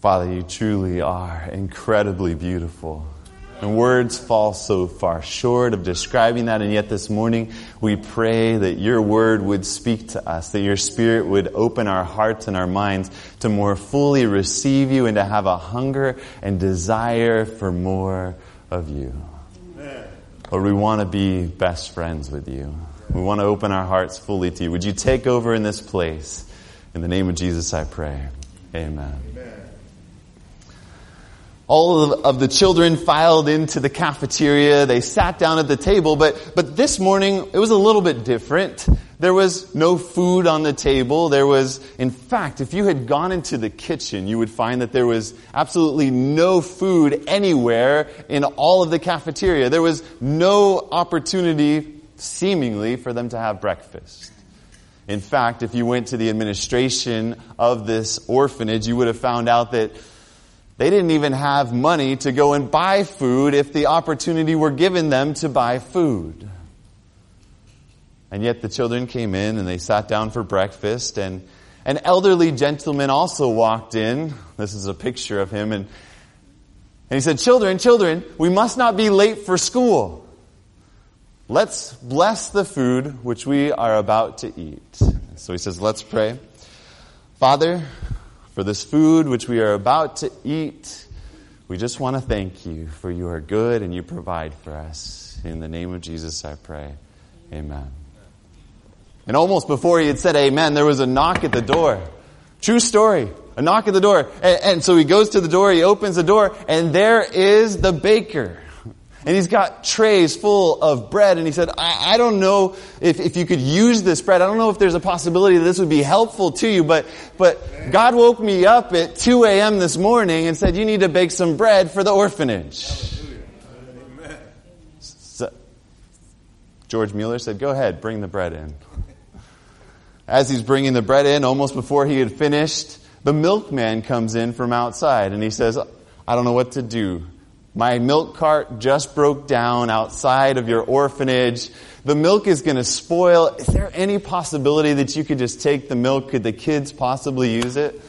Father, you truly are incredibly beautiful. And words fall so far short of describing that. And yet this morning, we pray that your word would speak to us, that your spirit would open our hearts and our minds to more fully receive you and to have a hunger and desire for more of you. Lord, we want to be best friends with you. We want to open our hearts fully to you. Would you take over in this place? In the name of Jesus, I pray. Amen. Amen. All of the children filed into the cafeteria. They sat down at the table, but, but this morning it was a little bit different. There was no food on the table. There was, in fact, if you had gone into the kitchen, you would find that there was absolutely no food anywhere in all of the cafeteria. There was no opportunity, seemingly, for them to have breakfast. In fact, if you went to the administration of this orphanage, you would have found out that they didn't even have money to go and buy food if the opportunity were given them to buy food. And yet the children came in and they sat down for breakfast and an elderly gentleman also walked in. This is a picture of him and, and he said, children, children, we must not be late for school. Let's bless the food which we are about to eat. So he says, let's pray. Father, for this food which we are about to eat. We just want to thank you for you are good and you provide for us. In the name of Jesus, I pray. Amen. And almost before he had said amen, there was a knock at the door. True story. A knock at the door. And, and so he goes to the door, he opens the door, and there is the baker. And he's got trays full of bread. And he said, I, I, don't know if, if you could use this bread. I don't know if there's a possibility that this would be helpful to you. But, but God woke me up at 2 a.m. this morning and said, you need to bake some bread for the orphanage. So, George Mueller said, go ahead, bring the bread in. As he's bringing the bread in, almost before he had finished, the milkman comes in from outside and he says, I don't know what to do. My milk cart just broke down outside of your orphanage. The milk is going to spoil. Is there any possibility that you could just take the milk? Could the kids possibly use it?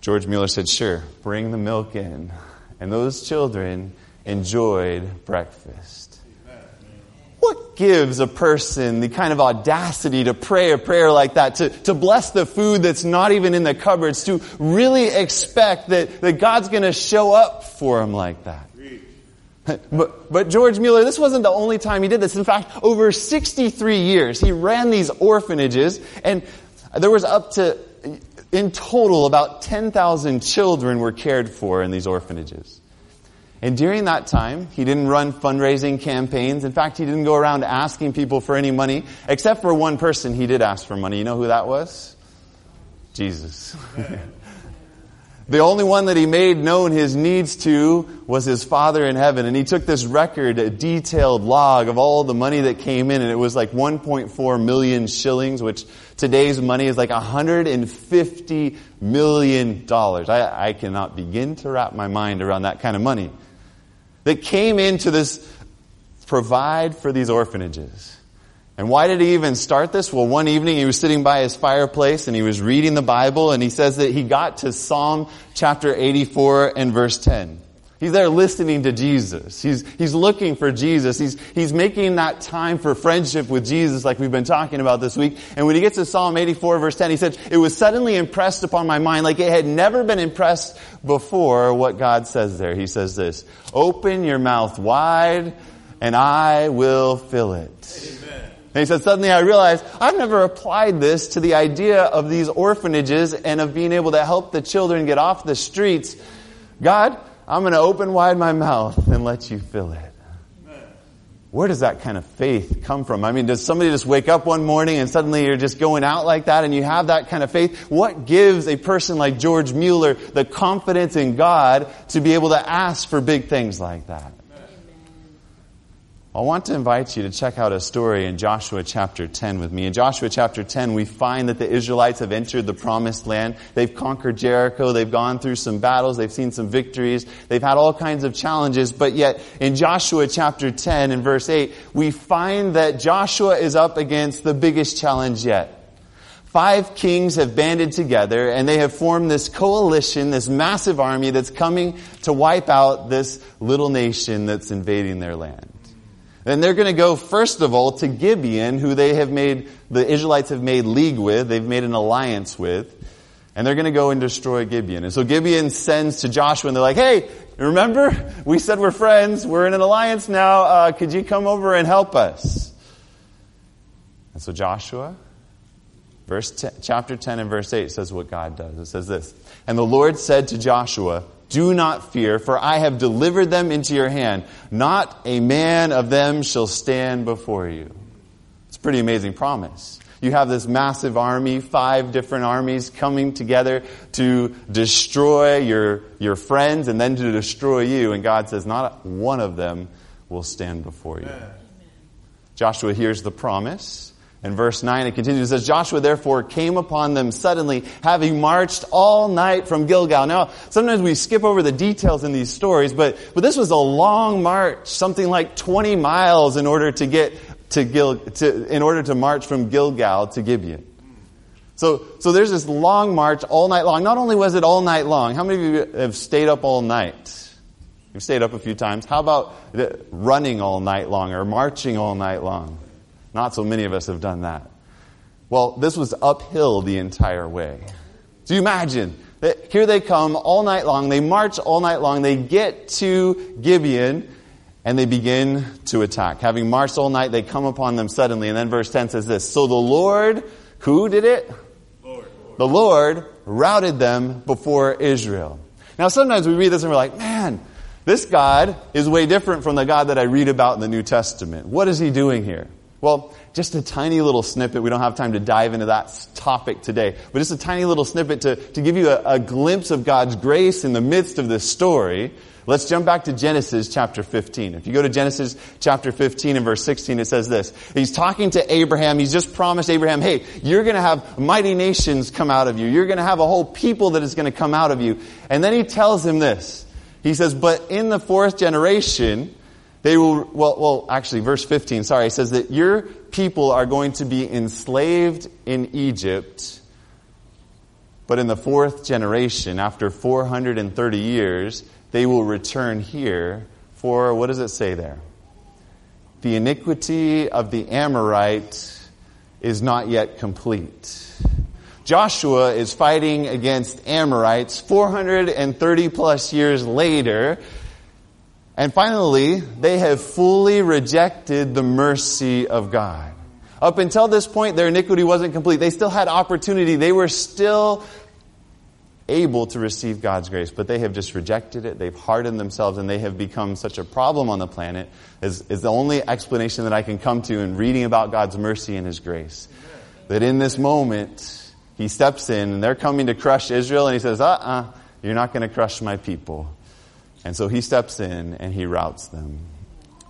George Mueller said, Sure, bring the milk in. And those children enjoyed breakfast. What gives a person the kind of audacity to pray a prayer like that, to, to bless the food that's not even in the cupboards, to really expect that, that God's going to show up for him like that? But, but George Mueller, this wasn't the only time he did this. In fact, over 63 years, he ran these orphanages, and there was up to, in total, about 10,000 children were cared for in these orphanages. And during that time, he didn't run fundraising campaigns. In fact, he didn't go around asking people for any money, except for one person he did ask for money. You know who that was? Jesus. the only one that he made known his needs to was his Father in heaven. And he took this record, a detailed log of all the money that came in, and it was like 1.4 million shillings, which today's money is like 150 million dollars. I, I cannot begin to wrap my mind around that kind of money that came into this provide for these orphanages. And why did he even start this? Well, one evening he was sitting by his fireplace and he was reading the Bible and he says that he got to Psalm chapter 84 and verse 10. He's there listening to Jesus. He's, he's looking for Jesus. He's, he's making that time for friendship with Jesus like we've been talking about this week. And when he gets to Psalm 84 verse 10, he said, it was suddenly impressed upon my mind like it had never been impressed before what God says there. He says this, open your mouth wide and I will fill it. Amen. And he said, suddenly I realized I've never applied this to the idea of these orphanages and of being able to help the children get off the streets. God, I'm going to open wide my mouth and let you fill it. Where does that kind of faith come from? I mean, does somebody just wake up one morning and suddenly you're just going out like that and you have that kind of faith? What gives a person like George Mueller the confidence in God to be able to ask for big things like that? I want to invite you to check out a story in Joshua chapter 10 with me. In Joshua chapter 10, we find that the Israelites have entered the promised land. They've conquered Jericho. They've gone through some battles. They've seen some victories. They've had all kinds of challenges. But yet, in Joshua chapter 10 and verse 8, we find that Joshua is up against the biggest challenge yet. five kings have banded together and they have formed this coalition, this massive army that's coming to wipe out this little nation that's invading their land. And they're going to go, first of all, to Gibeon, who they have made, the Israelites have made league with, they've made an alliance with, and they're going to go and destroy Gibeon. And so Gibeon sends to Joshua and they're like, hey, remember? We said we're friends. We're in an alliance now. Uh, could you come over and help us? And so Joshua, verse 10, chapter 10 and verse 8 says what God does. It says this. And the Lord said to Joshua, do not fear, for I have delivered them into your hand. Not a man of them shall stand before you. It's a pretty amazing promise. You have this massive army, five different armies coming together to destroy your, your friends and then to destroy you. And God says, not one of them will stand before you. Joshua hears the promise. In verse 9, it continues, it says, Joshua therefore came upon them suddenly, having marched all night from Gilgal. Now, sometimes we skip over the details in these stories, but, but this was a long march, something like 20 miles in order to get to Gil, to, in order to march from Gilgal to Gibeon. So, so there's this long march all night long. Not only was it all night long, how many of you have stayed up all night? You've stayed up a few times. How about running all night long or marching all night long? Not so many of us have done that. Well, this was uphill the entire way. So you imagine that here they come all night long, they march all night long, they get to Gibeon, and they begin to attack. Having marched all night, they come upon them suddenly. And then verse 10 says this So the Lord, who did it? Lord. The Lord routed them before Israel. Now, sometimes we read this and we're like, man, this God is way different from the God that I read about in the New Testament. What is he doing here? Well, just a tiny little snippet. We don't have time to dive into that topic today, but just a tiny little snippet to, to give you a, a glimpse of God's grace in the midst of this story. Let's jump back to Genesis chapter 15. If you go to Genesis chapter 15 and verse 16, it says this. He's talking to Abraham. He's just promised Abraham, hey, you're going to have mighty nations come out of you. You're going to have a whole people that is going to come out of you. And then he tells him this. He says, but in the fourth generation, they will, well, well, actually, verse 15, sorry, says that your people are going to be enslaved in Egypt, but in the fourth generation, after 430 years, they will return here for, what does it say there? The iniquity of the Amorite is not yet complete. Joshua is fighting against Amorites 430 plus years later, and finally, they have fully rejected the mercy of God. Up until this point, their iniquity wasn't complete. They still had opportunity. They were still able to receive God's grace, but they have just rejected it. They've hardened themselves and they have become such a problem on the planet is, is the only explanation that I can come to in reading about God's mercy and His grace. That in this moment, He steps in and they're coming to crush Israel and He says, uh-uh, you're not going to crush my people. And so he steps in and he routs them.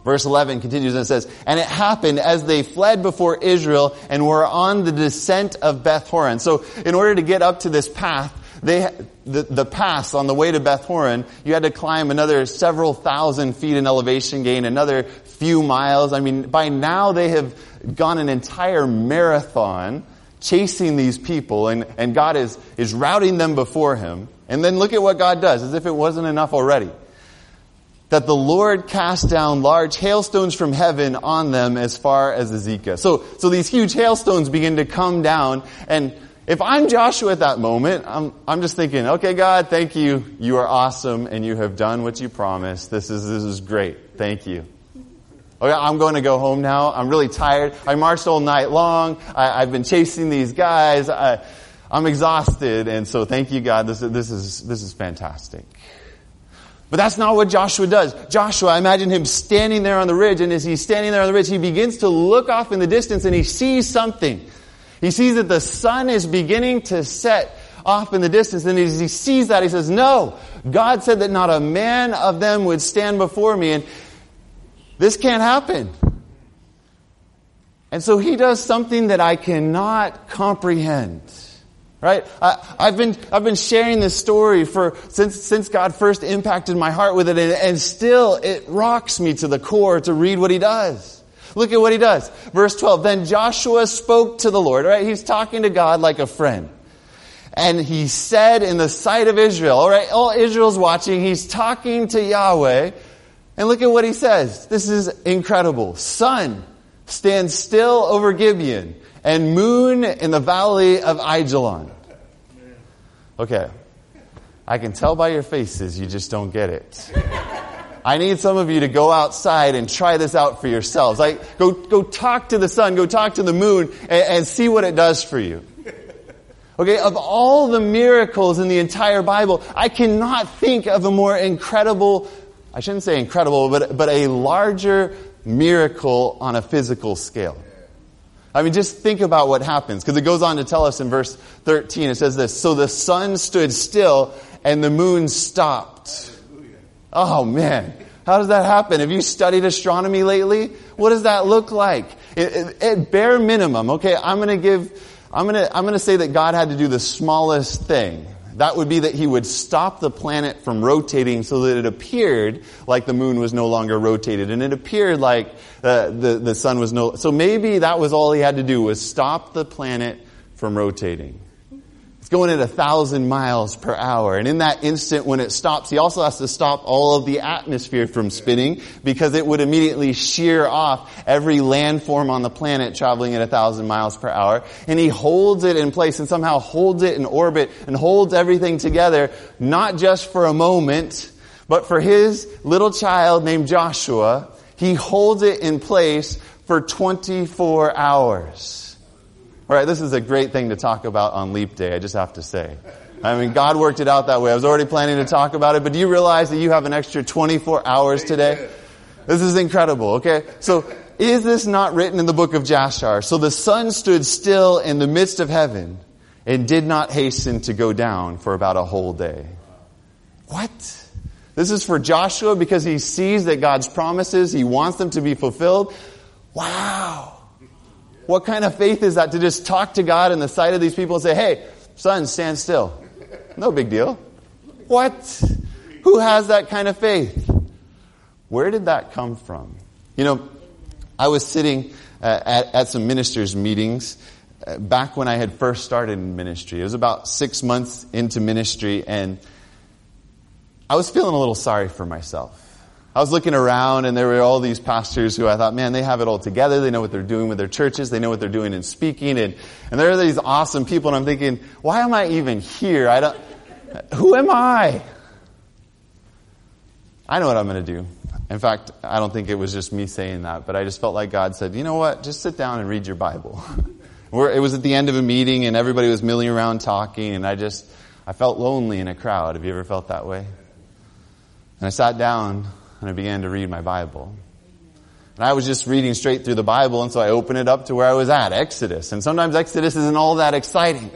Verse 11 continues and says, And it happened as they fled before Israel and were on the descent of Beth Horon. So in order to get up to this path, they, the, the pass on the way to Beth Horon, you had to climb another several thousand feet in elevation gain, another few miles. I mean, by now they have gone an entire marathon chasing these people and, and God is, is routing them before him. And then look at what God does, as if it wasn't enough already that the Lord cast down large hailstones from heaven on them as far as Azekah. So, so these huge hailstones begin to come down and if I'm Joshua at that moment, I'm, I'm just thinking, okay, God, thank you. You are awesome and you have done what you promised. This is, this is great. Thank you. Oh, okay, I'm going to go home now. I'm really tired. I marched all night long. I, have been chasing these guys. I, I'm exhausted. And so thank you, God. This, this is, this is fantastic. But that's not what Joshua does. Joshua, I imagine him standing there on the ridge, and as he's standing there on the ridge, he begins to look off in the distance and he sees something. He sees that the sun is beginning to set off in the distance, and as he sees that, he says, No, God said that not a man of them would stand before me, and this can't happen. And so he does something that I cannot comprehend. Right? I, have been, I've been sharing this story for, since, since God first impacted my heart with it, and, and still it rocks me to the core to read what He does. Look at what he does. Verse 12. Then Joshua spoke to the Lord, right? He's talking to God like a friend. And he said in the sight of Israel, all right, all Israel's watching, he's talking to Yahweh. And look at what he says. This is incredible. Sun, stand still over Gibeon, and moon in the valley of Ajalon. Okay. I can tell by your faces you just don't get it. I need some of you to go outside and try this out for yourselves. Like, go, go talk to the sun, go talk to the moon, and, and see what it does for you. Okay, of all the miracles in the entire Bible, I cannot think of a more incredible, I shouldn't say incredible, but, but a larger miracle on a physical scale. I mean, just think about what happens, because it goes on to tell us in verse 13, it says this, So the sun stood still and the moon stopped. Oh man, how does that happen? Have you studied astronomy lately? What does that look like? At bare minimum, okay, I'm gonna give, I'm gonna, I'm gonna say that God had to do the smallest thing. That would be that he would stop the planet from rotating so that it appeared like the moon was no longer rotated and it appeared like uh, the, the sun was no, so maybe that was all he had to do was stop the planet from rotating. It's going at a thousand miles per hour. And in that instant when it stops, he also has to stop all of the atmosphere from spinning because it would immediately shear off every landform on the planet traveling at a thousand miles per hour. And he holds it in place and somehow holds it in orbit and holds everything together, not just for a moment, but for his little child named Joshua, he holds it in place for 24 hours. All right, this is a great thing to talk about on Leap Day, I just have to say. I mean, God worked it out that way. I was already planning to talk about it, but do you realize that you have an extra 24 hours today? This is incredible, okay? So, is this not written in the book of Jasher? So the sun stood still in the midst of heaven and did not hasten to go down for about a whole day. What? This is for Joshua because he sees that God's promises, he wants them to be fulfilled. Wow. What kind of faith is that to just talk to God in the sight of these people and say, hey, sun, stand still? No big deal. What? Who has that kind of faith? Where did that come from? You know, I was sitting uh, at, at some ministers' meetings uh, back when I had first started in ministry. It was about six months into ministry, and I was feeling a little sorry for myself. I was looking around and there were all these pastors who I thought, man, they have it all together. They know what they're doing with their churches. They know what they're doing in speaking. And, and there are these awesome people and I'm thinking, why am I even here? I don't, who am I? I know what I'm going to do. In fact, I don't think it was just me saying that, but I just felt like God said, you know what? Just sit down and read your Bible. it was at the end of a meeting and everybody was milling around talking and I just, I felt lonely in a crowd. Have you ever felt that way? And I sat down and I began to read my Bible. And I was just reading straight through the Bible, and so I opened it up to where I was at, Exodus. And sometimes Exodus isn't all that exciting.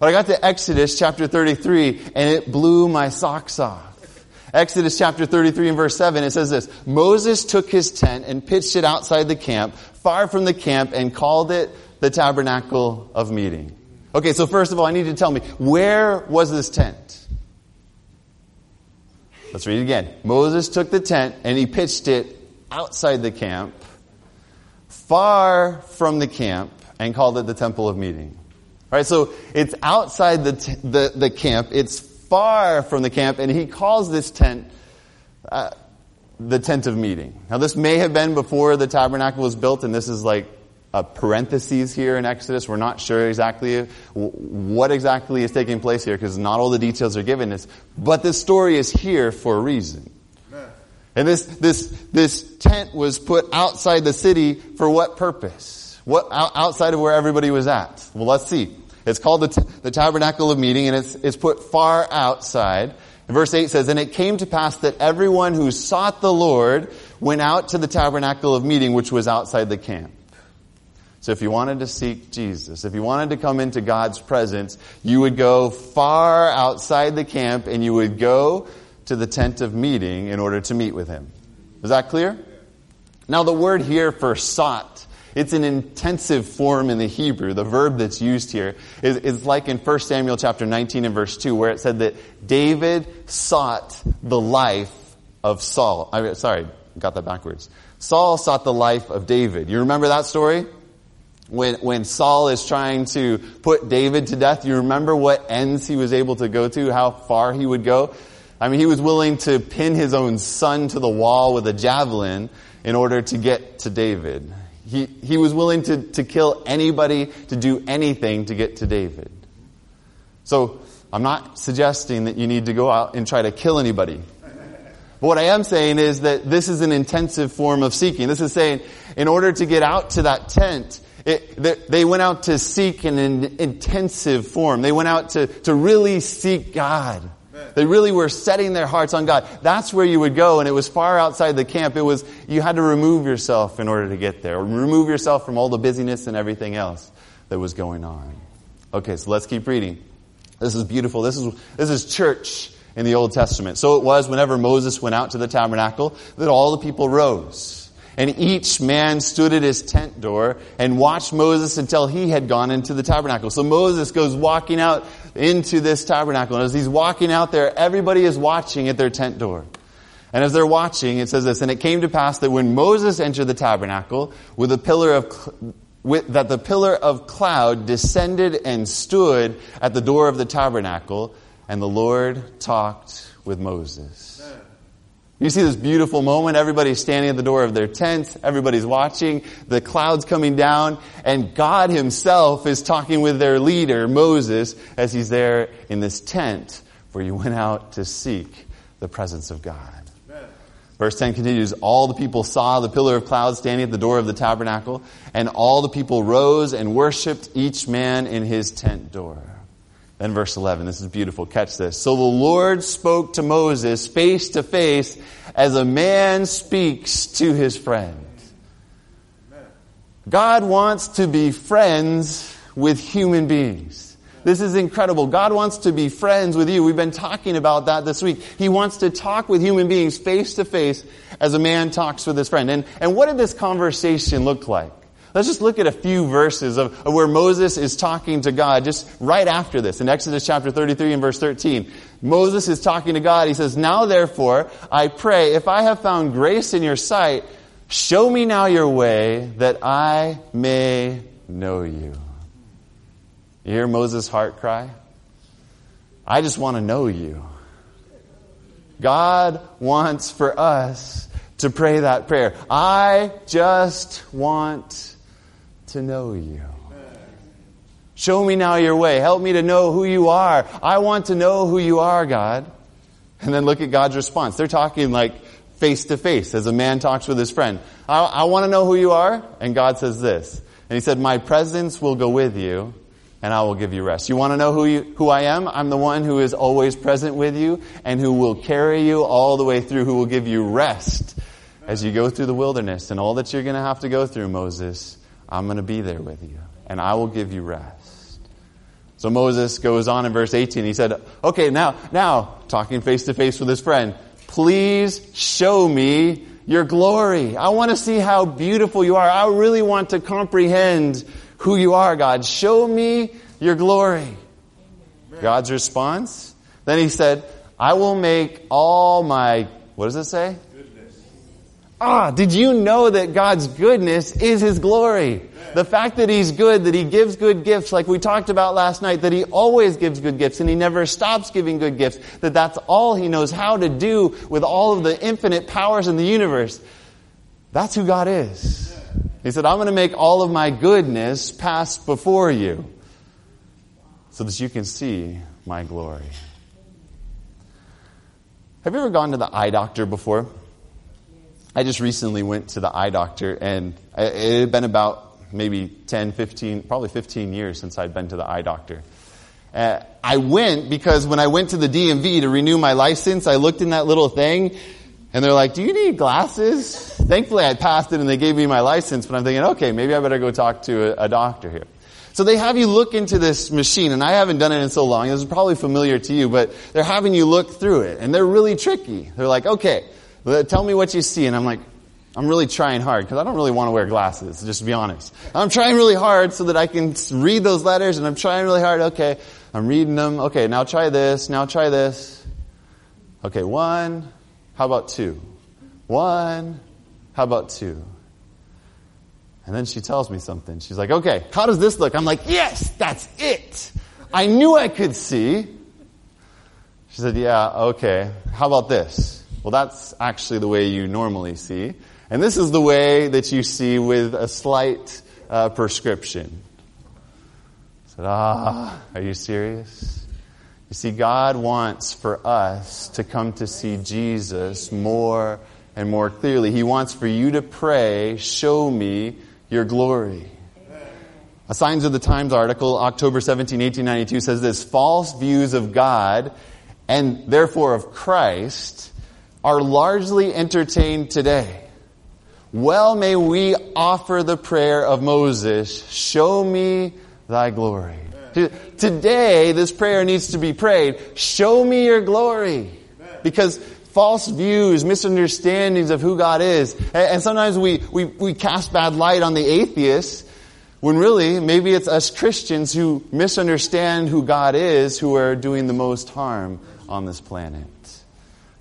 But I got to Exodus chapter 33, and it blew my socks off. Exodus chapter 33 and verse 7, it says this, Moses took his tent and pitched it outside the camp, far from the camp, and called it the tabernacle of meeting. Okay, so first of all, I need to tell me, where was this tent? Let's read it again. Moses took the tent and he pitched it outside the camp, far from the camp, and called it the temple of meeting. Right, so it's outside the, t- the, the camp, it's far from the camp, and he calls this tent uh, the tent of meeting. Now, this may have been before the tabernacle was built, and this is like parentheses here in Exodus. We're not sure exactly what exactly is taking place here because not all the details are given us. But this story is here for a reason. And this, this, this tent was put outside the city for what purpose? What, outside of where everybody was at? Well, let's see. It's called the, t- the tabernacle of meeting and it's, it's put far outside. And verse 8 says, And it came to pass that everyone who sought the Lord went out to the tabernacle of meeting, which was outside the camp. So if you wanted to seek Jesus, if you wanted to come into God's presence, you would go far outside the camp and you would go to the tent of meeting in order to meet with him. Is that clear? Now the word here for sought, it's an intensive form in the Hebrew. The verb that's used here is, is like in 1 Samuel chapter 19 and verse 2 where it said that David sought the life of Saul. I mean, sorry, got that backwards. Saul sought the life of David. You remember that story? When, when Saul is trying to put David to death, you remember what ends he was able to go to, how far he would go? I mean, he was willing to pin his own son to the wall with a javelin in order to get to David. He, he was willing to, to kill anybody, to do anything to get to David. So, I'm not suggesting that you need to go out and try to kill anybody. But what I am saying is that this is an intensive form of seeking. This is saying, in order to get out to that tent, it, they went out to seek in an intensive form. They went out to, to really seek God. They really were setting their hearts on God. That's where you would go, and it was far outside the camp. It was, you had to remove yourself in order to get there, remove yourself from all the busyness and everything else that was going on. Okay, so let's keep reading. This is beautiful. This is, this is church in the Old Testament. So it was whenever Moses went out to the tabernacle that all the people rose. And each man stood at his tent door and watched Moses until he had gone into the tabernacle. So Moses goes walking out into this tabernacle. And as he's walking out there, everybody is watching at their tent door. And as they're watching, it says this, and it came to pass that when Moses entered the tabernacle with a pillar of, with, that the pillar of cloud descended and stood at the door of the tabernacle, and the Lord talked with Moses. You see this beautiful moment. Everybody's standing at the door of their tents. Everybody's watching. The clouds coming down. And God himself is talking with their leader, Moses, as he's there in this tent where you went out to seek the presence of God. Verse 10 continues, All the people saw the pillar of cloud standing at the door of the tabernacle, and all the people rose and worshiped each man in his tent door. Then verse 11, this is beautiful. Catch this. So the Lord spoke to Moses face to face as a man speaks to his friend. God wants to be friends with human beings. This is incredible. God wants to be friends with you. We've been talking about that this week. He wants to talk with human beings face to face as a man talks with his friend. And, and what did this conversation look like? Let's just look at a few verses of, of, where Moses is talking to God just right after this. In Exodus chapter 33 and verse 13, Moses is talking to God. He says, Now therefore, I pray, if I have found grace in your sight, show me now your way that I may know you. You hear Moses' heart cry? I just want to know you. God wants for us to pray that prayer. I just want to know you. Show me now your way. Help me to know who you are. I want to know who you are, God. And then look at God's response. They're talking like face to face as a man talks with his friend. I, I want to know who you are. And God says this. And he said, my presence will go with you and I will give you rest. You want to know who you, who I am? I'm the one who is always present with you and who will carry you all the way through, who will give you rest as you go through the wilderness and all that you're going to have to go through, Moses. I'm going to be there with you, and I will give you rest. So Moses goes on in verse 18. He said, Okay, now, now, talking face to face with his friend, please show me your glory. I want to see how beautiful you are. I really want to comprehend who you are, God. Show me your glory. God's response? Then he said, I will make all my, what does it say? Ah, did you know that God's goodness is His glory? The fact that He's good, that He gives good gifts, like we talked about last night, that He always gives good gifts and He never stops giving good gifts, that that's all He knows how to do with all of the infinite powers in the universe. That's who God is. He said, I'm going to make all of my goodness pass before you so that you can see my glory. Have you ever gone to the eye doctor before? I just recently went to the eye doctor, and it had been about maybe 10, 15, probably 15 years since I'd been to the eye doctor. Uh, I went because when I went to the DMV to renew my license, I looked in that little thing, and they're like, do you need glasses? Thankfully I passed it and they gave me my license, but I'm thinking, okay, maybe I better go talk to a, a doctor here. So they have you look into this machine, and I haven't done it in so long, this is probably familiar to you, but they're having you look through it, and they're really tricky. They're like, okay, Tell me what you see. And I'm like, I'm really trying hard because I don't really want to wear glasses, just to be honest. I'm trying really hard so that I can read those letters and I'm trying really hard. Okay, I'm reading them. Okay, now try this. Now try this. Okay, one. How about two? One. How about two? And then she tells me something. She's like, okay, how does this look? I'm like, yes, that's it. I knew I could see. She said, yeah, okay. How about this? Well, that's actually the way you normally see. And this is the way that you see with a slight uh, prescription. Said, ah, are you serious? You see, God wants for us to come to see Jesus more and more clearly. He wants for you to pray, show me your glory. A Signs of the Times article, October 17, 1892 says this, false views of God and therefore of Christ are largely entertained today. Well may we offer the prayer of Moses, show me thy glory. Today, this prayer needs to be prayed, show me your glory. Because false views, misunderstandings of who God is. And sometimes we, we, we cast bad light on the atheists when really maybe it's us Christians who misunderstand who God is who are doing the most harm on this planet.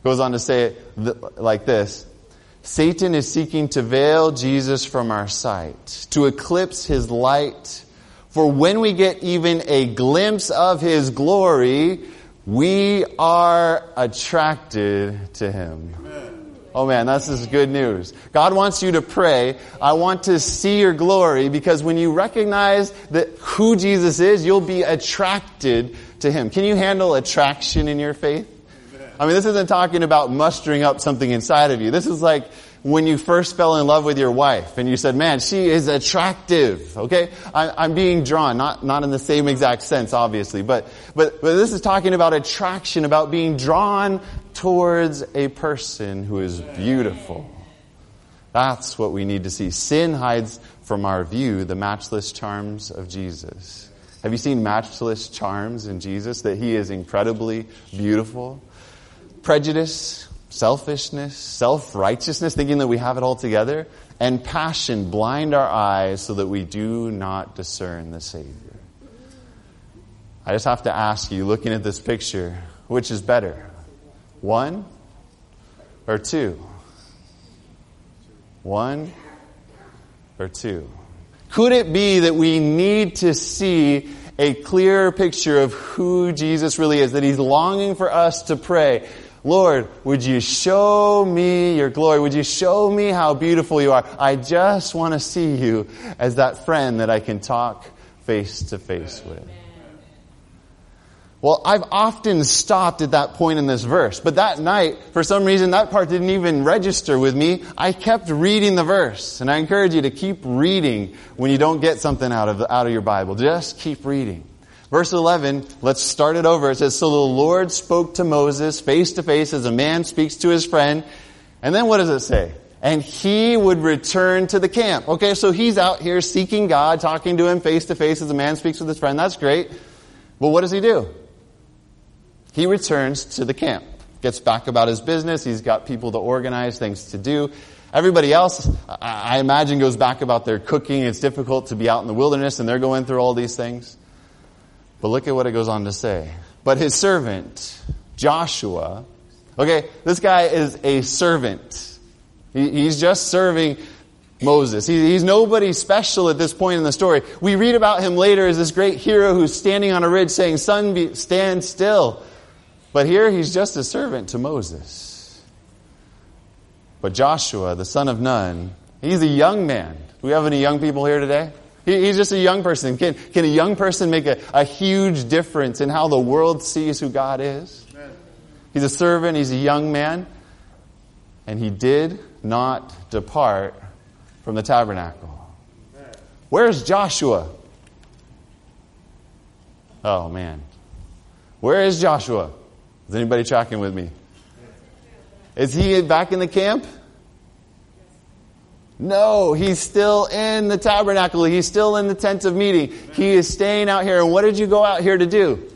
Goes on to say it like this. Satan is seeking to veil Jesus from our sight, to eclipse his light. For when we get even a glimpse of his glory, we are attracted to Him. Oh man, this is good news. God wants you to pray, I want to see your glory because when you recognize that who Jesus is, you'll be attracted to Him. Can you handle attraction in your faith? I mean, this isn't talking about mustering up something inside of you. This is like when you first fell in love with your wife and you said, man, she is attractive. Okay? I, am being drawn, not, not in the same exact sense, obviously, but, but, but this is talking about attraction, about being drawn towards a person who is beautiful. That's what we need to see. Sin hides from our view the matchless charms of Jesus. Have you seen matchless charms in Jesus? That he is incredibly beautiful? Prejudice, selfishness, self-righteousness, thinking that we have it all together, and passion blind our eyes so that we do not discern the Savior. I just have to ask you, looking at this picture, which is better? One or two? One or two? Could it be that we need to see a clearer picture of who Jesus really is, that He's longing for us to pray, Lord, would you show me your glory? Would you show me how beautiful you are? I just want to see you as that friend that I can talk face to face with. Well, I've often stopped at that point in this verse, but that night, for some reason, that part didn't even register with me. I kept reading the verse, and I encourage you to keep reading when you don't get something out of, out of your Bible. Just keep reading. Verse 11, let's start it over. It says, So the Lord spoke to Moses face to face as a man speaks to his friend. And then what does it say? And he would return to the camp. Okay, so he's out here seeking God, talking to him face to face as a man speaks with his friend. That's great. But what does he do? He returns to the camp. Gets back about his business. He's got people to organize, things to do. Everybody else, I imagine, goes back about their cooking. It's difficult to be out in the wilderness and they're going through all these things. But look at what it goes on to say. But his servant, Joshua, okay, this guy is a servant. He, he's just serving Moses. He, he's nobody special at this point in the story. We read about him later as this great hero who's standing on a ridge saying, Sun, be, stand still. But here he's just a servant to Moses. But Joshua, the son of Nun, he's a young man. Do we have any young people here today? He, he's just a young person. Can, can a young person make a, a huge difference in how the world sees who God is? Amen. He's a servant, he's a young man, and he did not depart from the tabernacle. Amen. Where's Joshua? Oh man. Where is Joshua? Is anybody tracking with me? Is he back in the camp? No, he's still in the tabernacle. He's still in the tent of meeting. He is staying out here. And what did you go out here to do?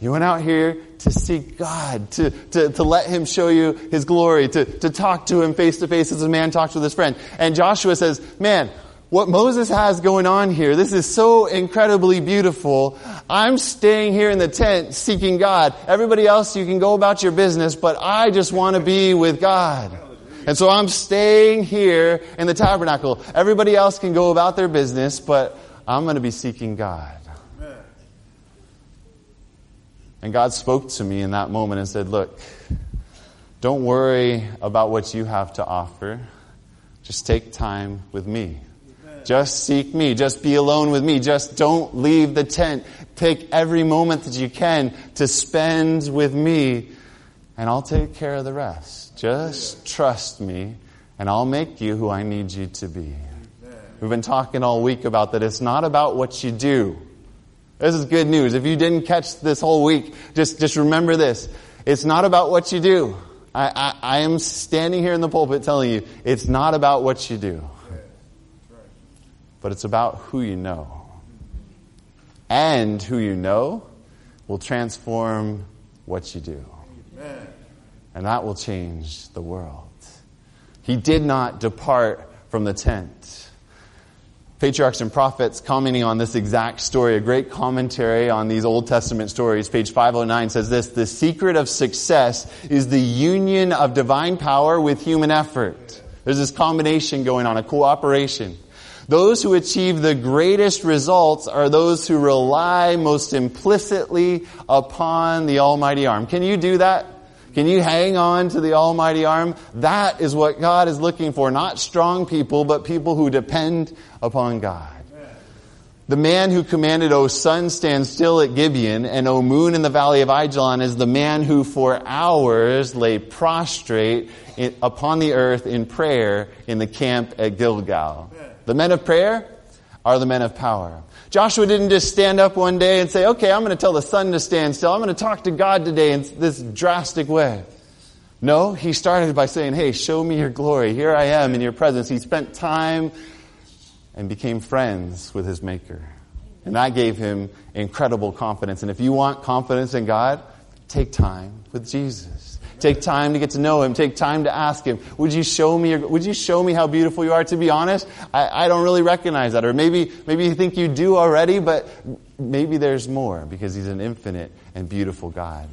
You went out here to seek God, to, to, to let Him show you His glory, to, to talk to Him face to face as a man talks with his friend. And Joshua says, man, what Moses has going on here, this is so incredibly beautiful. I'm staying here in the tent seeking God. Everybody else, you can go about your business, but I just want to be with God. And so I'm staying here in the tabernacle. Everybody else can go about their business, but I'm going to be seeking God. And God spoke to me in that moment and said, Look, don't worry about what you have to offer. Just take time with me. Just seek me. Just be alone with me. Just don't leave the tent. Take every moment that you can to spend with me, and I'll take care of the rest. Just trust me, and I'll make you who I need you to be. We've been talking all week about that it's not about what you do. This is good news. If you didn't catch this whole week, just, just remember this. It's not about what you do. I, I, I am standing here in the pulpit telling you, it's not about what you do but it's about who you know. And who you know will transform what you do. And that will change the world. He did not depart from the tent. Patriarchs and prophets commenting on this exact story, a great commentary on these Old Testament stories, page 509 says this, the secret of success is the union of divine power with human effort. There's this combination going on, a cooperation. Those who achieve the greatest results are those who rely most implicitly upon the almighty arm. Can you do that? Can you hang on to the almighty arm? That is what God is looking for. Not strong people, but people who depend upon God. The man who commanded, O sun, stand still at Gibeon, and O moon in the valley of Ajalon is the man who for hours lay prostrate upon the earth in prayer in the camp at Gilgal. The men of prayer are the men of power. Joshua didn't just stand up one day and say, okay, I'm going to tell the sun to stand still. I'm going to talk to God today in this drastic way. No, he started by saying, hey, show me your glory. Here I am in your presence. He spent time and became friends with his maker. And that gave him incredible confidence. And if you want confidence in God, take time with Jesus. Take time to get to know Him. Take time to ask Him, would you show me, your, would you show me how beautiful you are? To be honest, I, I don't really recognize that. Or maybe, maybe you think you do already, but maybe there's more because He's an infinite and beautiful God.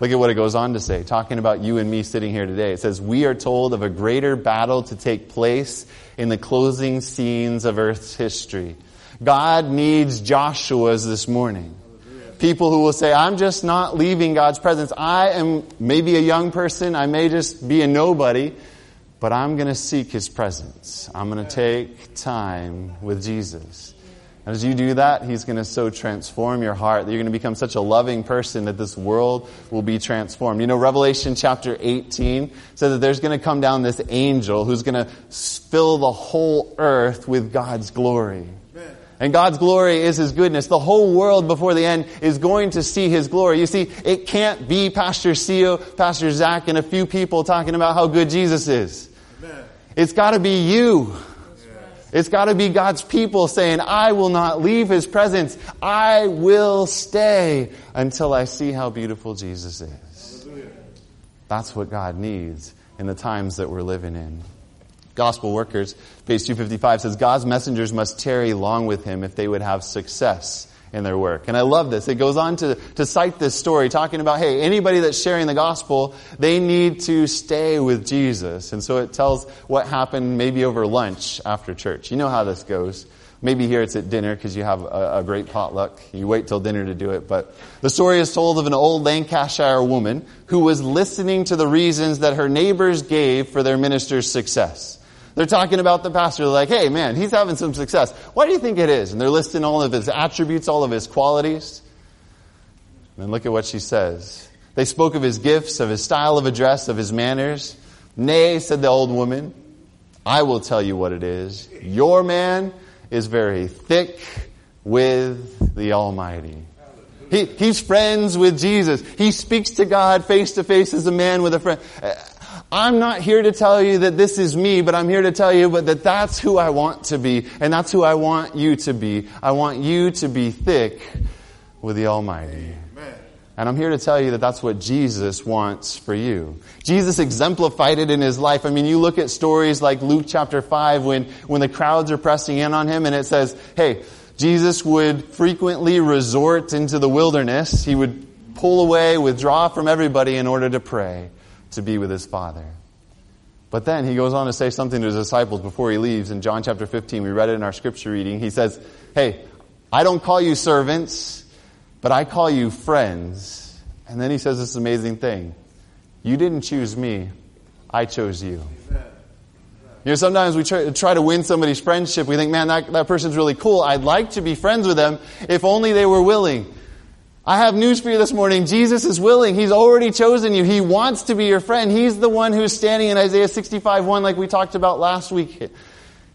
Look at what it goes on to say, talking about you and me sitting here today. It says, we are told of a greater battle to take place in the closing scenes of Earth's history. God needs Joshua's this morning people who will say, I'm just not leaving God's presence. I am maybe a young person. I may just be a nobody, but I'm going to seek His presence. I'm going to take time with Jesus. And as you do that, He's going to so transform your heart that you're going to become such a loving person that this world will be transformed. You know, Revelation chapter 18 says that there's going to come down this angel who's going to fill the whole earth with God's glory. And God's glory is His goodness. The whole world before the end is going to see His glory. You see, it can't be Pastor Seo, Pastor Zach, and a few people talking about how good Jesus is. Amen. It's gotta be you. It's gotta be God's people saying, I will not leave His presence. I will stay until I see how beautiful Jesus is. That's what God needs in the times that we're living in. Gospel Workers, page 255 says, God's messengers must tarry long with him if they would have success in their work. And I love this. It goes on to, to cite this story talking about, hey, anybody that's sharing the gospel, they need to stay with Jesus. And so it tells what happened maybe over lunch after church. You know how this goes. Maybe here it's at dinner because you have a, a, great potluck. You wait till dinner to do it. But the story is told of an old Lancashire woman who was listening to the reasons that her neighbors gave for their minister's success. They're talking about the pastor. They're like, hey man, he's having some success. Why do you think it is? And they're listing all of his attributes, all of his qualities. And then look at what she says. They spoke of his gifts, of his style of address, of his manners. Nay, said the old woman, I will tell you what it is. Your man is very thick with the Almighty. He, he's friends with Jesus. He speaks to God face to face as a man with a friend. I'm not here to tell you that this is me, but I'm here to tell you but that that's who I want to be, and that's who I want you to be. I want you to be thick with the Almighty. Amen. And I'm here to tell you that that's what Jesus wants for you. Jesus exemplified it in his life. I mean, you look at stories like Luke chapter 5 when, when the crowds are pressing in on him and it says, hey, Jesus would frequently resort into the wilderness. He would pull away, withdraw from everybody in order to pray to be with his Father. But then he goes on to say something to his disciples before he leaves in John chapter 15. We read it in our scripture reading. He says, Hey, I don't call you servants, but I call you friends. And then he says this amazing thing. You didn't choose me, I chose you. You know, sometimes we try, try, to win somebody's friendship. We think, man, that, that person's really cool. I'd like to be friends with them if only they were willing. I have news for you this morning. Jesus is willing. He's already chosen you. He wants to be your friend. He's the one who's standing in Isaiah 65 1 like we talked about last week.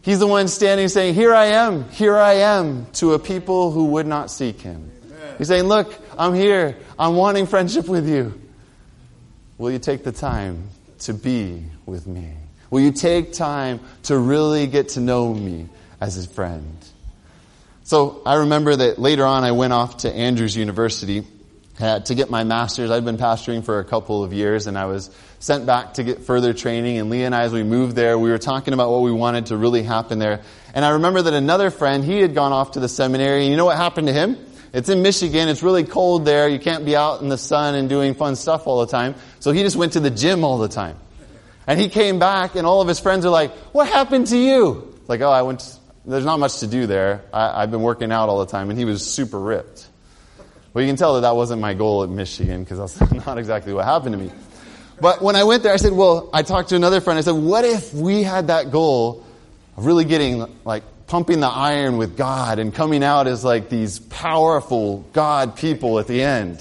He's the one standing saying, here I am, here I am to a people who would not seek him. Amen. He's saying, look, I'm here. I'm wanting friendship with you. Will you take the time to be with me? Will you take time to really get to know me as a friend? So I remember that later on I went off to Andrews University to get my master's. I'd been pastoring for a couple of years and I was sent back to get further training. And Leah and I, as we moved there, we were talking about what we wanted to really happen there. And I remember that another friend, he had gone off to the seminary and you know what happened to him? It's in Michigan. It's really cold there. You can't be out in the sun and doing fun stuff all the time. So he just went to the gym all the time. And he came back and all of his friends are like, what happened to you? Like, oh, I went, there's not much to do there. I, have been working out all the time, and he was super ripped. Well, you can tell that that wasn't my goal at Michigan because that's not exactly what happened to me. But when I went there, I said, well, I talked to another friend. I said, what if we had that goal of really getting, like, pumping the iron with God and coming out as like these powerful God people at the end?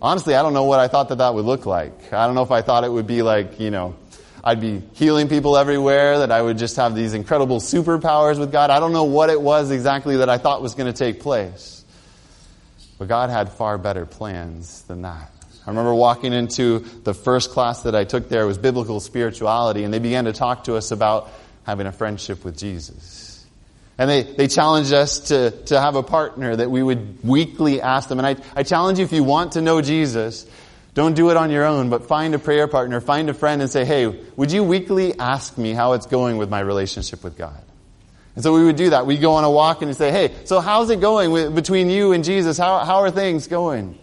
Honestly, I don't know what I thought that that would look like. I don't know if I thought it would be like, you know, I'd be healing people everywhere, that I would just have these incredible superpowers with God. I don't know what it was exactly that I thought was going to take place. But God had far better plans than that. I remember walking into the first class that I took there was biblical spirituality, and they began to talk to us about having a friendship with Jesus. And they, they challenged us to, to have a partner that we would weekly ask them. And I, I challenge you if you want to know Jesus, don't do it on your own, but find a prayer partner, find a friend and say, hey, would you weekly ask me how it's going with my relationship with God? And so we would do that. We'd go on a walk and say, hey, so how's it going with, between you and Jesus? How, how are things going?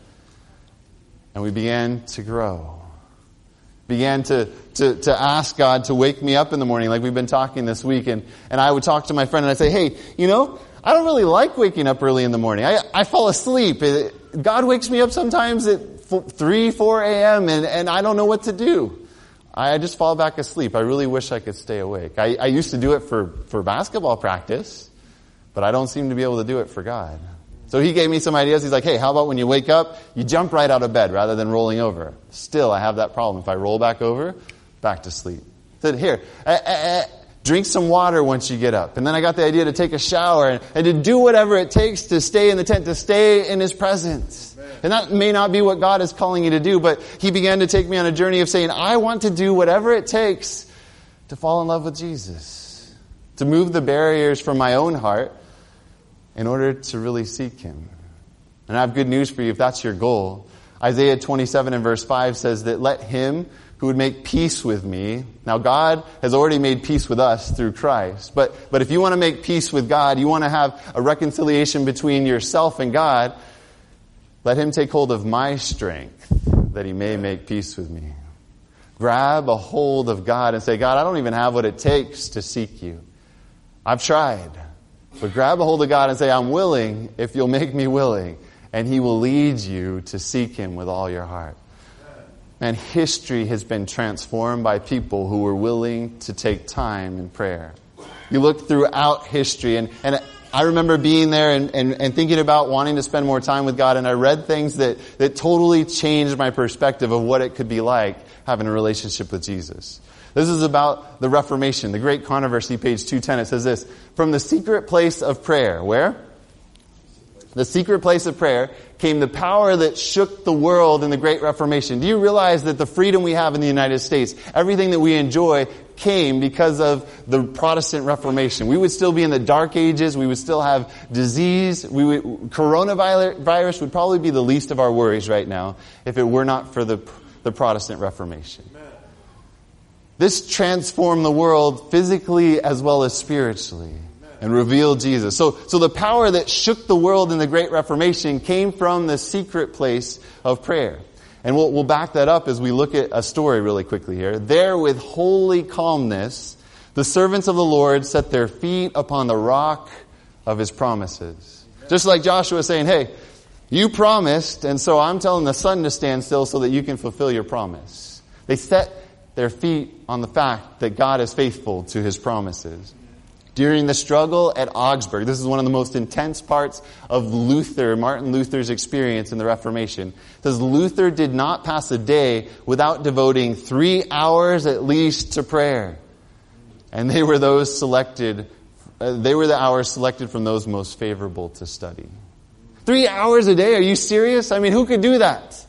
And we began to grow. Began to, to, to ask God to wake me up in the morning like we've been talking this week. And, and I would talk to my friend and I'd say, hey, you know, I don't really like waking up early in the morning. I, I fall asleep. God wakes me up sometimes at 3, 4 a.m. and, and I don't know what to do. I just fall back asleep. I really wish I could stay awake. I, I used to do it for, for basketball practice, but I don't seem to be able to do it for God. So he gave me some ideas. He's like, hey, how about when you wake up, you jump right out of bed rather than rolling over? Still, I have that problem. If I roll back over, back to sleep. He said, here, eh, eh, eh, drink some water once you get up. And then I got the idea to take a shower and, and to do whatever it takes to stay in the tent, to stay in his presence. And that may not be what God is calling you to do, but He began to take me on a journey of saying, I want to do whatever it takes to fall in love with Jesus, to move the barriers from my own heart in order to really seek Him. And I have good news for you if that's your goal. Isaiah 27 and verse 5 says that let Him who would make peace with me. Now God has already made peace with us through Christ. But, but if you want to make peace with God, you want to have a reconciliation between yourself and God, let him take hold of my strength that he may make peace with me. Grab a hold of God and say, God, I don't even have what it takes to seek you. I've tried. But grab a hold of God and say, I'm willing if you'll make me willing. And he will lead you to seek him with all your heart. And history has been transformed by people who were willing to take time in prayer. You look throughout history and, and I remember being there and, and, and, thinking about wanting to spend more time with God, and I read things that, that totally changed my perspective of what it could be like having a relationship with Jesus. This is about the Reformation, the great controversy, page 210. It says this, from the secret place of prayer, where? The secret place of prayer came the power that shook the world in the Great Reformation. Do you realize that the freedom we have in the United States, everything that we enjoy, came because of the Protestant Reformation? We would still be in the dark ages. We would still have disease. We would, coronavirus would probably be the least of our worries right now if it were not for the, the Protestant Reformation. This transformed the world physically as well as spiritually and revealed Jesus. So, so the power that shook the world in the Great Reformation came from the secret place of prayer. And we'll, we'll back that up as we look at a story really quickly here. There, with holy calmness, the servants of the Lord set their feet upon the rock of his promises. Just like Joshua saying, hey, you promised, and so I'm telling the sun to stand still so that you can fulfill your promise. They set their feet on the fact that God is faithful to his promises. During the struggle at Augsburg, this is one of the most intense parts of Luther, Martin Luther's experience in the Reformation. Says Luther did not pass a day without devoting three hours at least to prayer. And they were those selected, uh, they were the hours selected from those most favorable to study. Three hours a day? Are you serious? I mean, who could do that?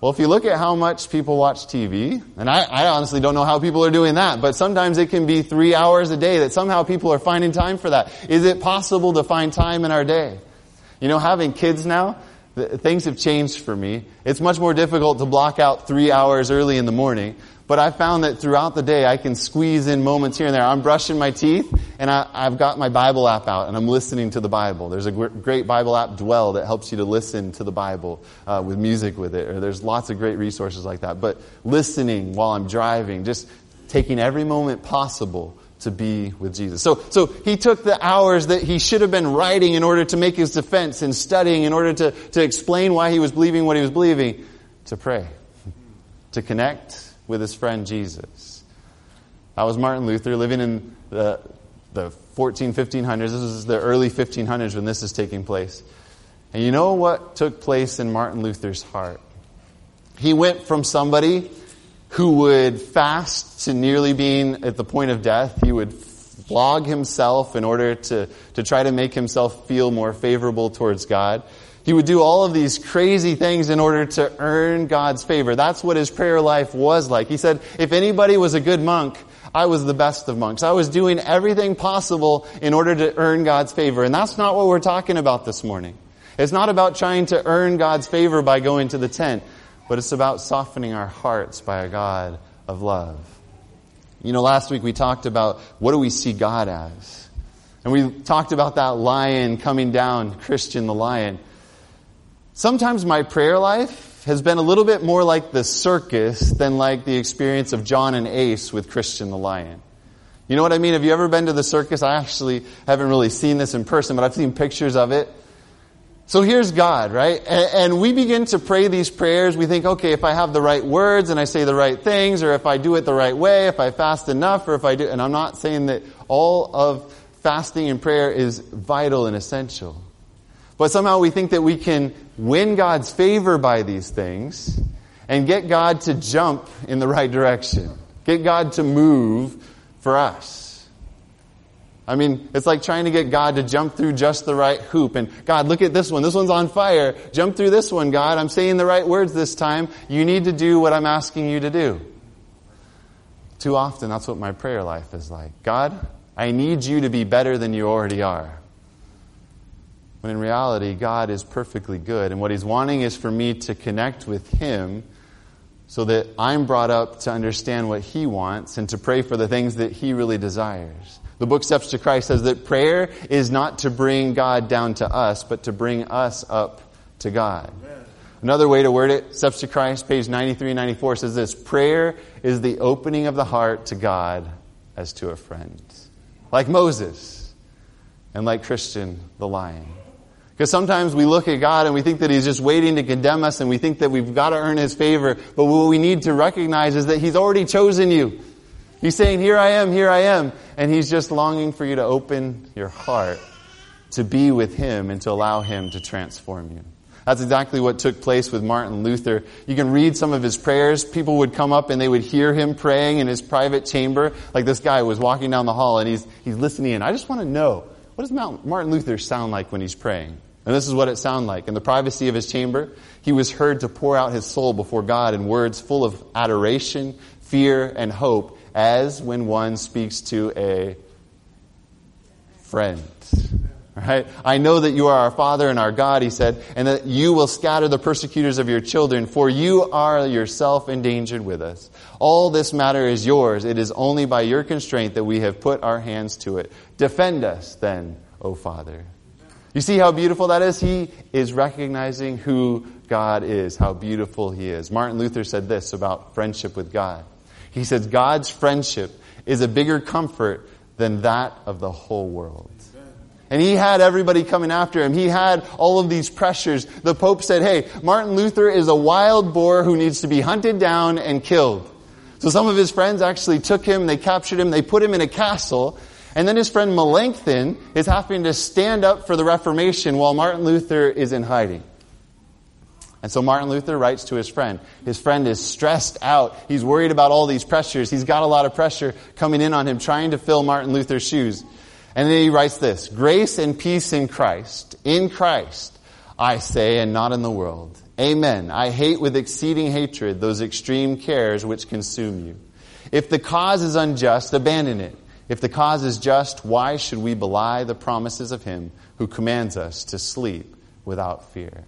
Well, if you look at how much people watch TV, and I, I, honestly don't know how people are doing that, but sometimes it can be three hours a day that somehow people are finding time for that. Is it possible to find time in our day? You know, having kids now, things have changed for me. It's much more difficult to block out three hours early in the morning. But I found that throughout the day, I can squeeze in moments here and there. I'm brushing my teeth, and I, have got my Bible app out, and I'm listening to the Bible. There's a great Bible app, Dwell, that helps you to listen to the Bible uh, with music with it. Or there's lots of great resources like that. But listening while I'm driving, just taking every moment possible to be with Jesus. So, so he took the hours that he should have been writing in order to make his defense and studying in order to, to explain why he was believing what he was believing to pray, to connect with his friend Jesus. That was Martin Luther living in the, the 14, 1500s. This is the early 1500s when this is taking place. And you know what took place in Martin Luther's heart? He went from somebody who would fast to nearly being at the point of death. He would flog himself in order to, to try to make himself feel more favorable towards God. He would do all of these crazy things in order to earn God's favor. That's what his prayer life was like. He said, if anybody was a good monk, I was the best of monks. I was doing everything possible in order to earn God's favor. And that's not what we're talking about this morning. It's not about trying to earn God's favor by going to the tent, but it's about softening our hearts by a God of love. You know, last week we talked about what do we see God as? And we talked about that lion coming down, Christian the lion. Sometimes my prayer life has been a little bit more like the circus than like the experience of John and Ace with Christian the Lion. You know what I mean? Have you ever been to the circus? I actually haven't really seen this in person, but I've seen pictures of it. So here's God, right? And, we begin to pray these prayers. We think, okay, if I have the right words and I say the right things, or if I do it the right way, if I fast enough, or if I do, and I'm not saying that all of fasting and prayer is vital and essential. But somehow we think that we can win God's favor by these things and get God to jump in the right direction. Get God to move for us. I mean, it's like trying to get God to jump through just the right hoop. And God, look at this one. This one's on fire. Jump through this one, God. I'm saying the right words this time. You need to do what I'm asking you to do. Too often, that's what my prayer life is like. God, I need you to be better than you already are. When in reality, God is perfectly good. And what He's wanting is for me to connect with Him so that I'm brought up to understand what He wants and to pray for the things that He really desires. The book Steps to Christ says that prayer is not to bring God down to us, but to bring us up to God. Amen. Another way to word it, Steps to Christ, page 93 and 94 says this, prayer is the opening of the heart to God as to a friend. Like Moses and like Christian the lion. Because sometimes we look at God and we think that He's just waiting to condemn us and we think that we've got to earn His favor. But what we need to recognize is that He's already chosen you. He's saying, here I am, here I am. And He's just longing for you to open your heart to be with Him and to allow Him to transform you. That's exactly what took place with Martin Luther. You can read some of his prayers. People would come up and they would hear him praying in his private chamber. Like this guy was walking down the hall and he's, he's listening in. I just want to know, what does Martin Luther sound like when he's praying? And this is what it sounded like. In the privacy of his chamber, he was heard to pour out his soul before God in words full of adoration, fear, and hope, as when one speaks to a friend. Right? I know that you are our Father and our God, he said, and that you will scatter the persecutors of your children, for you are yourself endangered with us. All this matter is yours. It is only by your constraint that we have put our hands to it. Defend us, then, O Father. You see how beautiful that is? He is recognizing who God is, how beautiful He is. Martin Luther said this about friendship with God. He says, God's friendship is a bigger comfort than that of the whole world. And he had everybody coming after him. He had all of these pressures. The Pope said, hey, Martin Luther is a wild boar who needs to be hunted down and killed. So some of his friends actually took him, they captured him, they put him in a castle, and then his friend Melanchthon is having to stand up for the Reformation while Martin Luther is in hiding. And so Martin Luther writes to his friend. His friend is stressed out. He's worried about all these pressures. He's got a lot of pressure coming in on him trying to fill Martin Luther's shoes. And then he writes this, grace and peace in Christ. In Christ, I say, and not in the world. Amen. I hate with exceeding hatred those extreme cares which consume you. If the cause is unjust, abandon it. If the cause is just, why should we belie the promises of him who commands us to sleep without fear?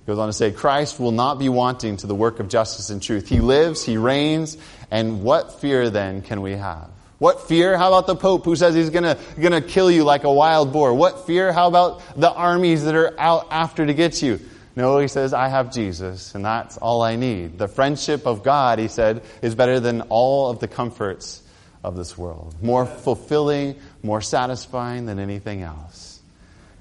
He goes on to say, Christ will not be wanting to the work of justice and truth. He lives, He reigns, and what fear then can we have? What fear? How about the Pope who says he's gonna, gonna kill you like a wild boar? What fear? How about the armies that are out after to get you? No, he says, I have Jesus, and that's all I need. The friendship of God, he said, is better than all of the comforts of this world. More fulfilling, more satisfying than anything else.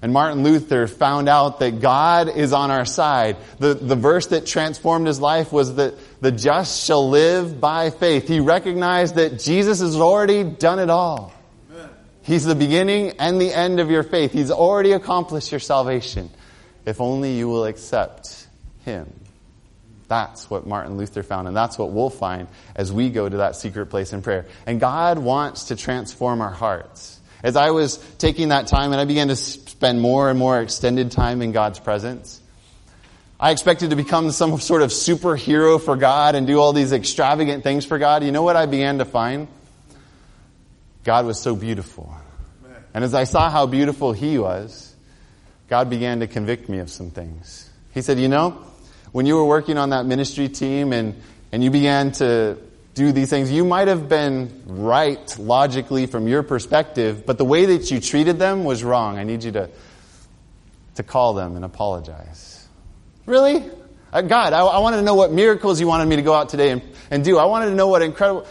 And Martin Luther found out that God is on our side. The, the verse that transformed his life was that the just shall live by faith. He recognized that Jesus has already done it all. Amen. He's the beginning and the end of your faith. He's already accomplished your salvation. If only you will accept Him. That's what Martin Luther found, and that's what we'll find as we go to that secret place in prayer. And God wants to transform our hearts. As I was taking that time and I began to spend more and more extended time in God's presence. I expected to become some sort of superhero for God and do all these extravagant things for God. You know what I began to find? God was so beautiful. And as I saw how beautiful He was, God began to convict me of some things. He said, You know, when you were working on that ministry team and, and you began to do these things, you might have been right logically from your perspective, but the way that you treated them was wrong. I need you to, to call them and apologize. Really? Uh, God, I, I wanted to know what miracles you wanted me to go out today and, and do. I wanted to know what incredible.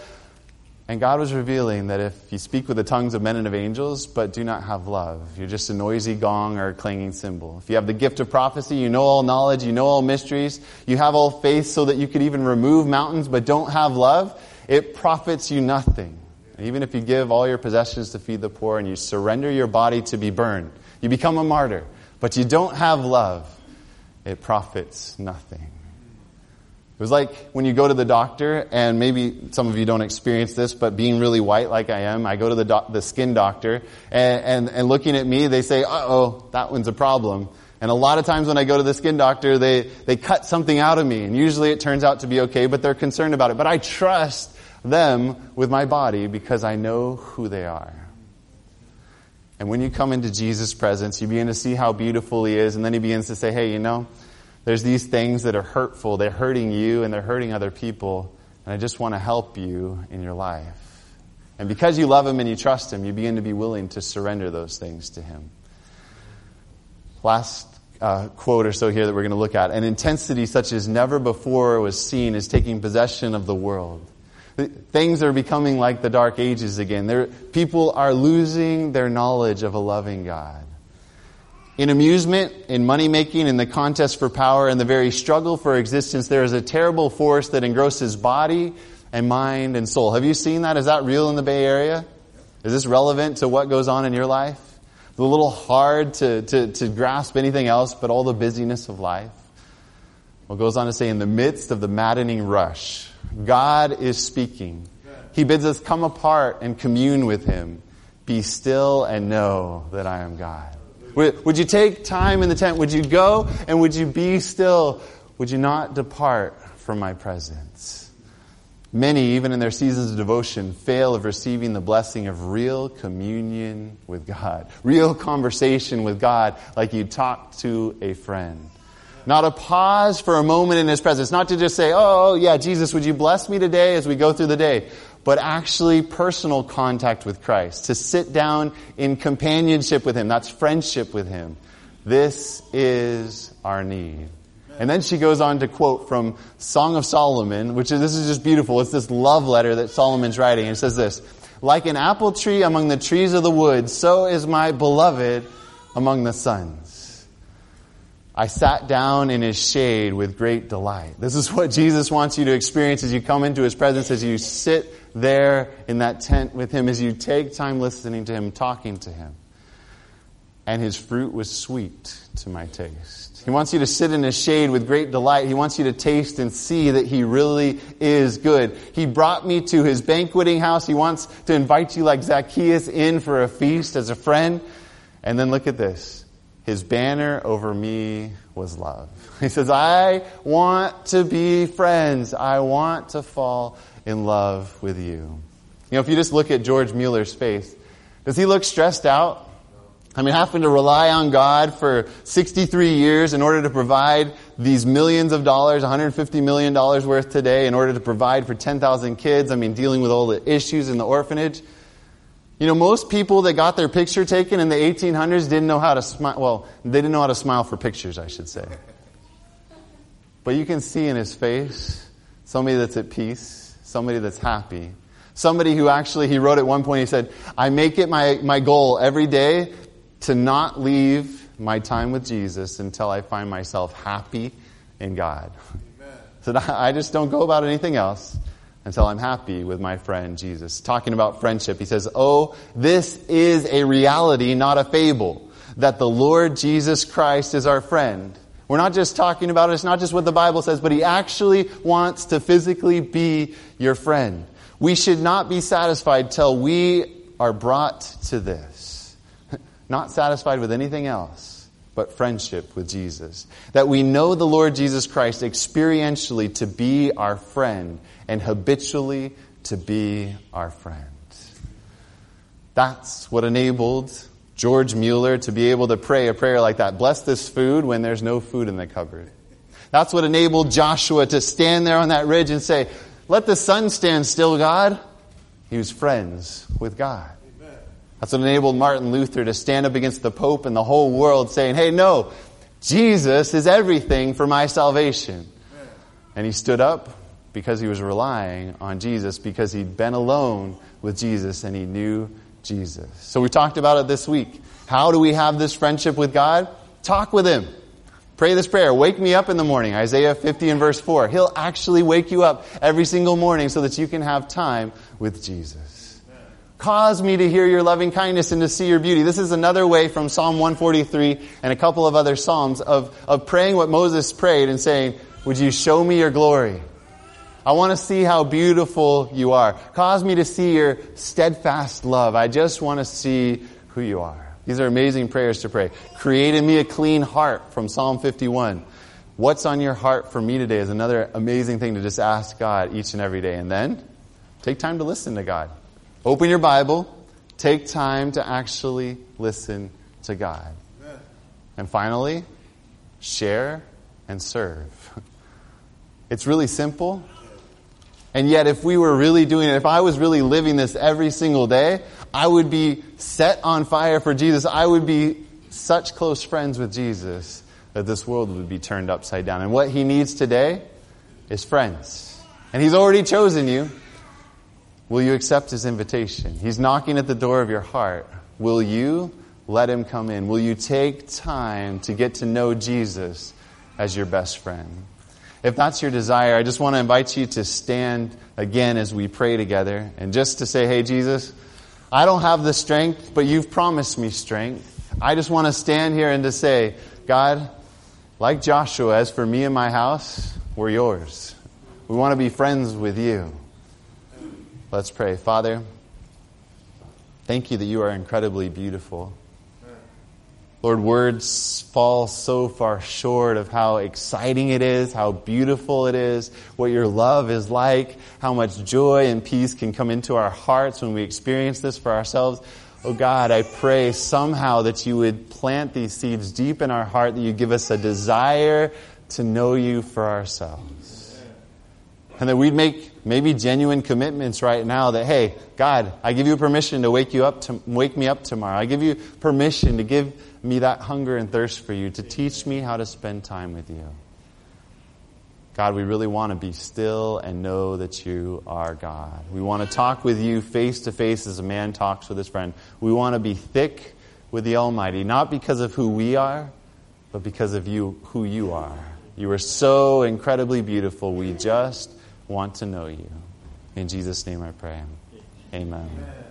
And God was revealing that if you speak with the tongues of men and of angels, but do not have love, you're just a noisy gong or a clanging cymbal. If you have the gift of prophecy, you know all knowledge, you know all mysteries, you have all faith so that you could even remove mountains, but don't have love, it profits you nothing. Even if you give all your possessions to feed the poor and you surrender your body to be burned, you become a martyr, but you don't have love, it profits nothing. It was like when you go to the doctor, and maybe some of you don't experience this, but being really white like I am, I go to the, doc- the skin doctor, and, and, and looking at me, they say, uh oh, that one's a problem. And a lot of times when I go to the skin doctor, they, they cut something out of me, and usually it turns out to be okay, but they're concerned about it. But I trust them with my body because I know who they are. And when you come into Jesus' presence, you begin to see how beautiful He is, and then He begins to say, hey, you know, there's these things that are hurtful. They're hurting you and they're hurting other people. And I just want to help you in your life. And because you love Him and you trust Him, you begin to be willing to surrender those things to Him. Last uh, quote or so here that we're going to look at. An intensity such as never before was seen is taking possession of the world. Things are becoming like the dark ages again. There, people are losing their knowledge of a loving God. In amusement, in money making, in the contest for power, in the very struggle for existence, there is a terrible force that engrosses body and mind and soul. Have you seen that? Is that real in the Bay Area? Is this relevant to what goes on in your life? It's a little hard to, to, to grasp anything else but all the busyness of life. Well, goes on to say, in the midst of the maddening rush, God is speaking. He bids us come apart and commune with Him. Be still and know that I am God. Would, would you take time in the tent? Would you go and would you be still? Would you not depart from my presence? Many, even in their seasons of devotion, fail of receiving the blessing of real communion with God, real conversation with God, like you talk to a friend. Not a pause for a moment in His presence, not to just say, oh, yeah, Jesus, would you bless me today as we go through the day? But actually personal contact with Christ, to sit down in companionship with Him. That's friendship with Him. This is our need. And then she goes on to quote from Song of Solomon, which is, this is just beautiful. It's this love letter that Solomon's writing. And it says this, like an apple tree among the trees of the wood, so is my beloved among the sons. I sat down in his shade with great delight. This is what Jesus wants you to experience as you come into his presence, as you sit there in that tent with him, as you take time listening to him, talking to him. And his fruit was sweet to my taste. He wants you to sit in his shade with great delight. He wants you to taste and see that he really is good. He brought me to his banqueting house. He wants to invite you like Zacchaeus in for a feast as a friend. And then look at this. His banner over me was love. He says, I want to be friends. I want to fall in love with you. You know, if you just look at George Mueller's face, does he look stressed out? I mean, having to rely on God for 63 years in order to provide these millions of dollars, $150 million worth today, in order to provide for 10,000 kids. I mean, dealing with all the issues in the orphanage. You know, most people that got their picture taken in the 1800s didn't know how to smile. Well, they didn't know how to smile for pictures, I should say. But you can see in his face somebody that's at peace, somebody that's happy, somebody who actually, he wrote at one point, he said, I make it my, my goal every day to not leave my time with Jesus until I find myself happy in God. Amen. So I just don't go about anything else until I'm happy with my friend Jesus. Talking about friendship, he says, Oh, this is a reality, not a fable, that the Lord Jesus Christ is our friend. We're not just talking about it, it's not just what the Bible says, but he actually wants to physically be your friend. We should not be satisfied till we are brought to this. Not satisfied with anything else but friendship with Jesus. That we know the Lord Jesus Christ experientially to be our friend and habitually to be our friend. That's what enabled George Mueller to be able to pray a prayer like that. Bless this food when there's no food in the cupboard. That's what enabled Joshua to stand there on that ridge and say, let the sun stand still, God. He was friends with God. That's what enabled Martin Luther to stand up against the Pope and the whole world saying, hey, no, Jesus is everything for my salvation. And he stood up because he was relying on Jesus, because he'd been alone with Jesus and he knew Jesus. So we talked about it this week. How do we have this friendship with God? Talk with him. Pray this prayer. Wake me up in the morning. Isaiah 50 and verse 4. He'll actually wake you up every single morning so that you can have time with Jesus. Cause me to hear your loving kindness and to see your beauty. This is another way from Psalm 143 and a couple of other Psalms of, of praying what Moses prayed and saying, would you show me your glory? I want to see how beautiful you are. Cause me to see your steadfast love. I just want to see who you are. These are amazing prayers to pray. Create in me a clean heart from Psalm 51. What's on your heart for me today is another amazing thing to just ask God each and every day. And then take time to listen to God. Open your Bible. Take time to actually listen to God. Amen. And finally, share and serve. It's really simple. And yet, if we were really doing it, if I was really living this every single day, I would be set on fire for Jesus. I would be such close friends with Jesus that this world would be turned upside down. And what he needs today is friends. And he's already chosen you. Will you accept his invitation? He's knocking at the door of your heart. Will you let him come in? Will you take time to get to know Jesus as your best friend? If that's your desire, I just want to invite you to stand again as we pray together and just to say, hey, Jesus, I don't have the strength, but you've promised me strength. I just want to stand here and to say, God, like Joshua, as for me and my house, we're yours. We want to be friends with you. Let's pray. Father, thank you that you are incredibly beautiful. Lord, words fall so far short of how exciting it is, how beautiful it is, what your love is like, how much joy and peace can come into our hearts when we experience this for ourselves. Oh God, I pray somehow that you would plant these seeds deep in our heart, that you give us a desire to know you for ourselves. And that we'd make maybe genuine commitments right now that, hey, God, I give you permission to wake you up to wake me up tomorrow. I give you permission to give me that hunger and thirst for you, to teach me how to spend time with you. God, we really want to be still and know that you are God. We want to talk with you face to face as a man talks with his friend. We want to be thick with the Almighty, not because of who we are, but because of you, who you are. You are so incredibly beautiful. We just want to know you. In Jesus' name I pray. Amen. Amen.